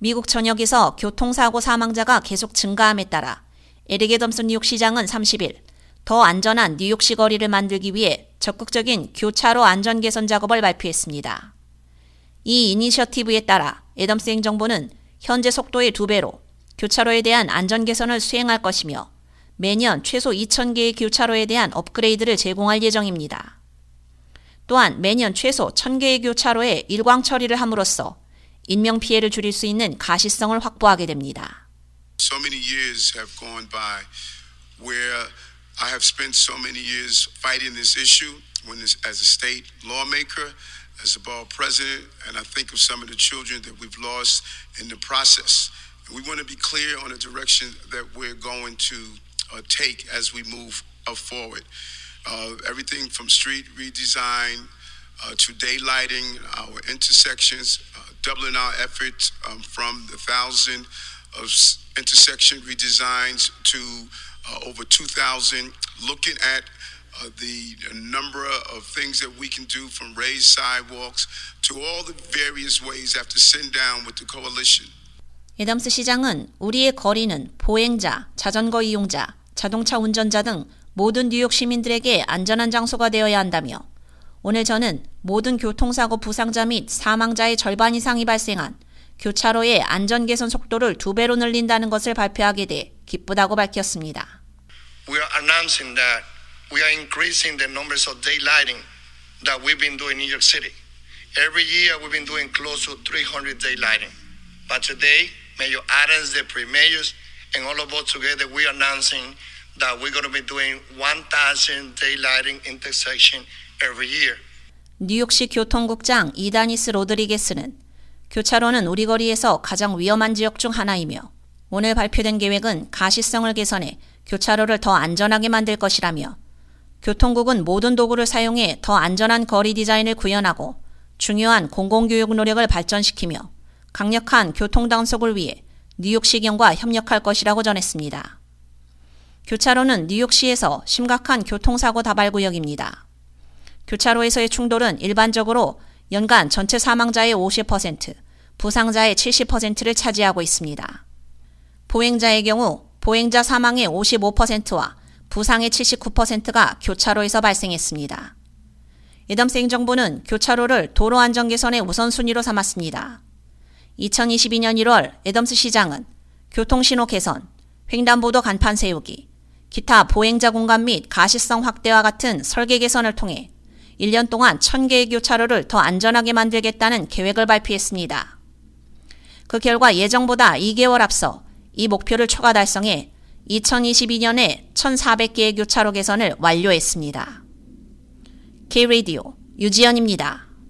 미국 전역에서 교통사고 사망자가 계속 증가함에 따라 에릭 애덤스 뉴욕 시장은 30일 더 안전한 뉴욕시 거리를 만들기 위해 적극적인 교차로 안전 개선 작업을 발표했습니다. 이 이니셔티브에 따라 애덤스 행정부는 현재 속도의 두 배로 교차로에 대한 안전 개선을 수행할 것이며 매년 최소 2,000개의 교차로에 대한 업그레이드를 제공할 예정입니다. 또한 매년 최소 1,000개의 교차로에 일광 처리를 함으로써 인명 피해를 줄일 수 있는 가시성을 확보하게 됩니다. So many years have gone by where I have spent so many years fighting this issue when this, as a state lawmaker, as a borough president, and I think of some of the children that we've lost in the process. We want to be clear on the direction that we're going to uh, take as we move uh, forward. Uh, everything from street redesign uh, to daylighting our intersections, uh, doubling our efforts um, from the thousand of intersection redesigns to uh, over 2,000, looking at uh, the number of things that we can do from raised sidewalks to all the various ways after sitting down with the coalition. 애덤스 시장은 우리의 거리는 보행자, 자전거 이용자, 자동차 운전자 등 모든 뉴욕 시민들에게 안전한 장소가 되어야 한다며 오늘 저는 모든 교통사고 부상자 및 사망자의 절반 이상이 발생한 교차로의 안전 개선 속도를 두 배로 늘린다는 것을 발표하게 돼 기쁘다고 밝혔습니다. We are announcing that we are increasing the numbers of daylighting that we've been doing in New York City. Every year we've been doing close to 300 daylighting. But today, Mayor Adams, the pre-mayors, and all of us together, we are announcing that we're going to be doing 1,000 daylighting intersection every year. 뉴욕시 교통국장 이다니스 로드리게스는 교차로는 우리 거리에서 가장 위험한 지역 중 하나이며 오늘 발표된 계획은 가시성을 개선해 교차로를 더 안전하게 만들 것이라며 교통국은 모든 도구를 사용해 더 안전한 거리 디자인을 구현하고 중요한 공공교육 노력을 발전시키며 강력한 교통 단속을 위해 뉴욕시경과 협력할 것이라고 전했습니다. 교차로는 뉴욕시에서 심각한 교통사고 다발 구역입니다. 교차로에서의 충돌은 일반적으로 연간 전체 사망자의 50%, 부상자의 70%를 차지하고 있습니다. 보행자의 경우 보행자 사망의 55%와 부상의 79%가 교차로에서 발생했습니다. 이덤스 행정부는 교차로를 도로 안전 개선의 우선순위로 삼았습니다. 2022년 1월 애덤스 시장은 교통신호 개선, 횡단보도 간판 세우기, 기타 보행자 공간 및 가시성 확대와 같은 설계 개선을 통해 1년 동안 1000개의 교차로를 더 안전하게 만들겠다는 계획을 발표했습니다. 그 결과 예정보다 2개월 앞서 이 목표를 초과 달성해 2022년에 1,400개의 교차로 개선을 완료했습니다. K-Radio 유지연입니다.